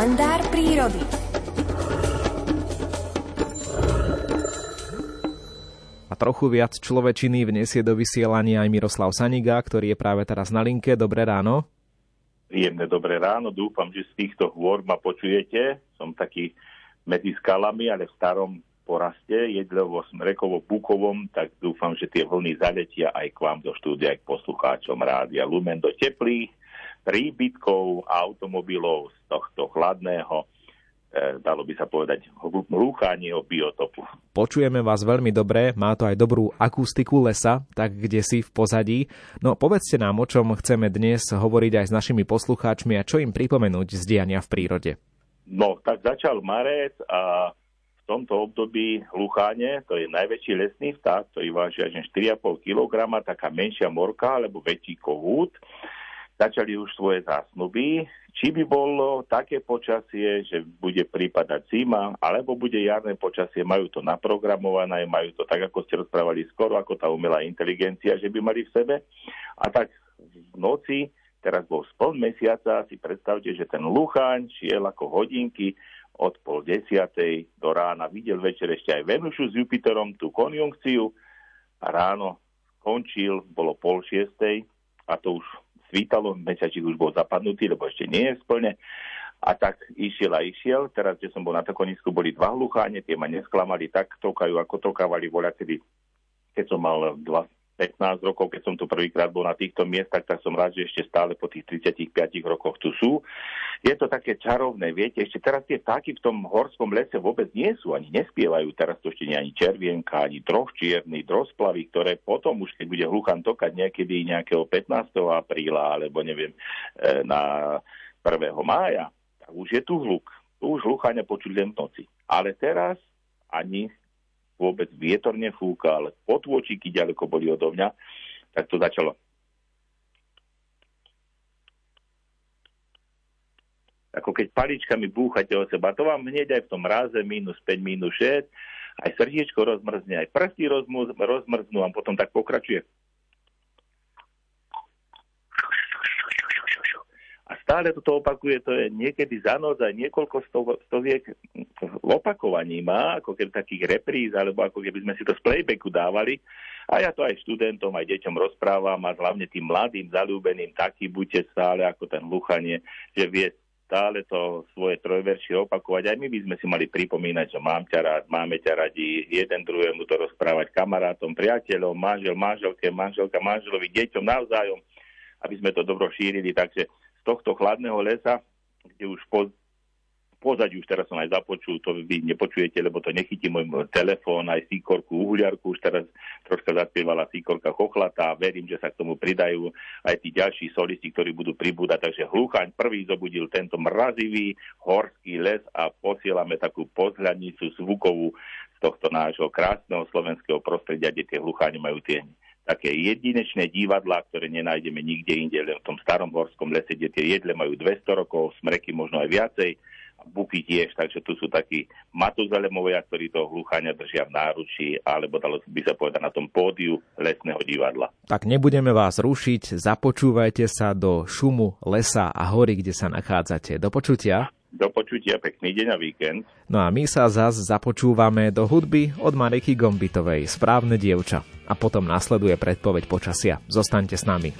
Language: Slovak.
Kalendár prírody. A trochu viac človečiny vniesie do vysielania aj Miroslav Saniga, ktorý je práve teraz na linke. Dobré ráno. Príjemné dobré ráno, dúfam, že z týchto hôr ma počujete. Som taký medzi skalami, ale v starom poraste, jedlovo smrekovo bukovom, tak dúfam, že tie vlny zaletia aj k vám do štúdia, aj k poslucháčom rádia Lumen do teplých príbytkov automobilov z tohto chladného e, dalo by sa povedať, o biotopu. Počujeme vás veľmi dobre, má to aj dobrú akustiku lesa, tak kde si v pozadí. No povedzte nám, o čom chceme dnes hovoriť aj s našimi poslucháčmi a čo im pripomenúť z diania v prírode. No, tak začal marec a v tomto období lucháne, to je najväčší lesný vták, ktorý váži až 4,5 kg, taká menšia morka alebo väčší kohút začali už svoje zásnuby. Či by bolo také počasie, že bude prípadať zima, alebo bude jarné počasie, majú to naprogramované, majú to tak, ako ste rozprávali skoro, ako tá umelá inteligencia, že by mali v sebe. A tak v noci, teraz bol spol mesiaca, si predstavte, že ten Luchaň šiel ako hodinky od pol desiatej do rána. Videl večer ešte aj Venušu s Jupiterom, tú konjunkciu a ráno končil, bolo pol šiestej a to už svítalo, mesiačík už bol zapadnutý, lebo ešte nie je splne. A tak išiel a išiel. Teraz, kde som bol na Tokonisku, boli dva hlucháne, tie ma nesklamali, tak tokajú, ako tokávali voľa, kedy, keď som mal 15 rokov, keď som tu prvýkrát bol na týchto miestach, tak som rád, že ešte stále po tých 35 rokoch tu sú. Je to také čarovné, viete, ešte teraz tie vtáky v tom horskom lese vôbec nie sú, ani nespievajú, teraz to ešte nie ani červienka, ani droh čierny, drosplavy, ktoré potom už, keď bude hluchan tokať niekedy nejakého 15. apríla, alebo neviem, e, na 1. mája, tak už je tu hluk. Už hluchania počuť len v noci. Ale teraz ani vôbec vietor nefúka, ale potôčiky ďaleko boli odo mňa, tak to začalo. Ako keď paličkami búchate o seba. To vám hneď aj v tom ráze minus 5, minus 6, aj srdiečko rozmrzne, aj prsty rozmrznú a potom tak pokračuje. Stále toto opakuje, to je niekedy za noc aj niekoľko stoviek opakovaní má, ako keby takých repríz, alebo ako keby sme si to z playbacku dávali. A ja to aj študentom, aj deťom rozprávam a hlavne tým mladým, zalúbeným, taký buďte stále ako ten Luchanie, že vie stále to svoje trojveršie opakovať. Aj my by sme si mali pripomínať, že mám ťa rád, máme ťa radi, jeden druhému to rozprávať kamarátom, priateľom, manžel, manželke, manželka, manželovi, deťom navzájom, aby sme to dobro šírili. Takže z tohto chladného lesa, kde už po, pozadí už teraz som aj započul, to vy nepočujete, lebo to nechytí môj telefón, aj síkorku, uhuliarku, už teraz troška zaspievala síkorka chochlata a verím, že sa k tomu pridajú aj tí ďalší solisti, ktorí budú pribúdať. Takže Hluchaň prvý zobudil tento mrazivý horský les a posielame takú pozhľadnicu zvukovú z tohto nášho krásneho slovenského prostredia, kde tie hlucháne majú tie také jedinečné divadlá, ktoré nenájdeme nikde inde, len v tom starom horskom lese, kde tie jedle majú 200 rokov, smreky možno aj viacej, buky tiež, takže tu sú takí matuzelemovia, ktorí toho hluchania držia v náručí, alebo dalo by sa povedať na tom pódiu lesného divadla. Tak nebudeme vás rušiť, započúvajte sa do šumu lesa a hory, kde sa nachádzate. Do počutia. Do počutia, pekný deň a víkend. No a my sa zas započúvame do hudby od Mareky Gombitovej, Správne dievča. A potom nasleduje predpoveď počasia. Zostaňte s nami.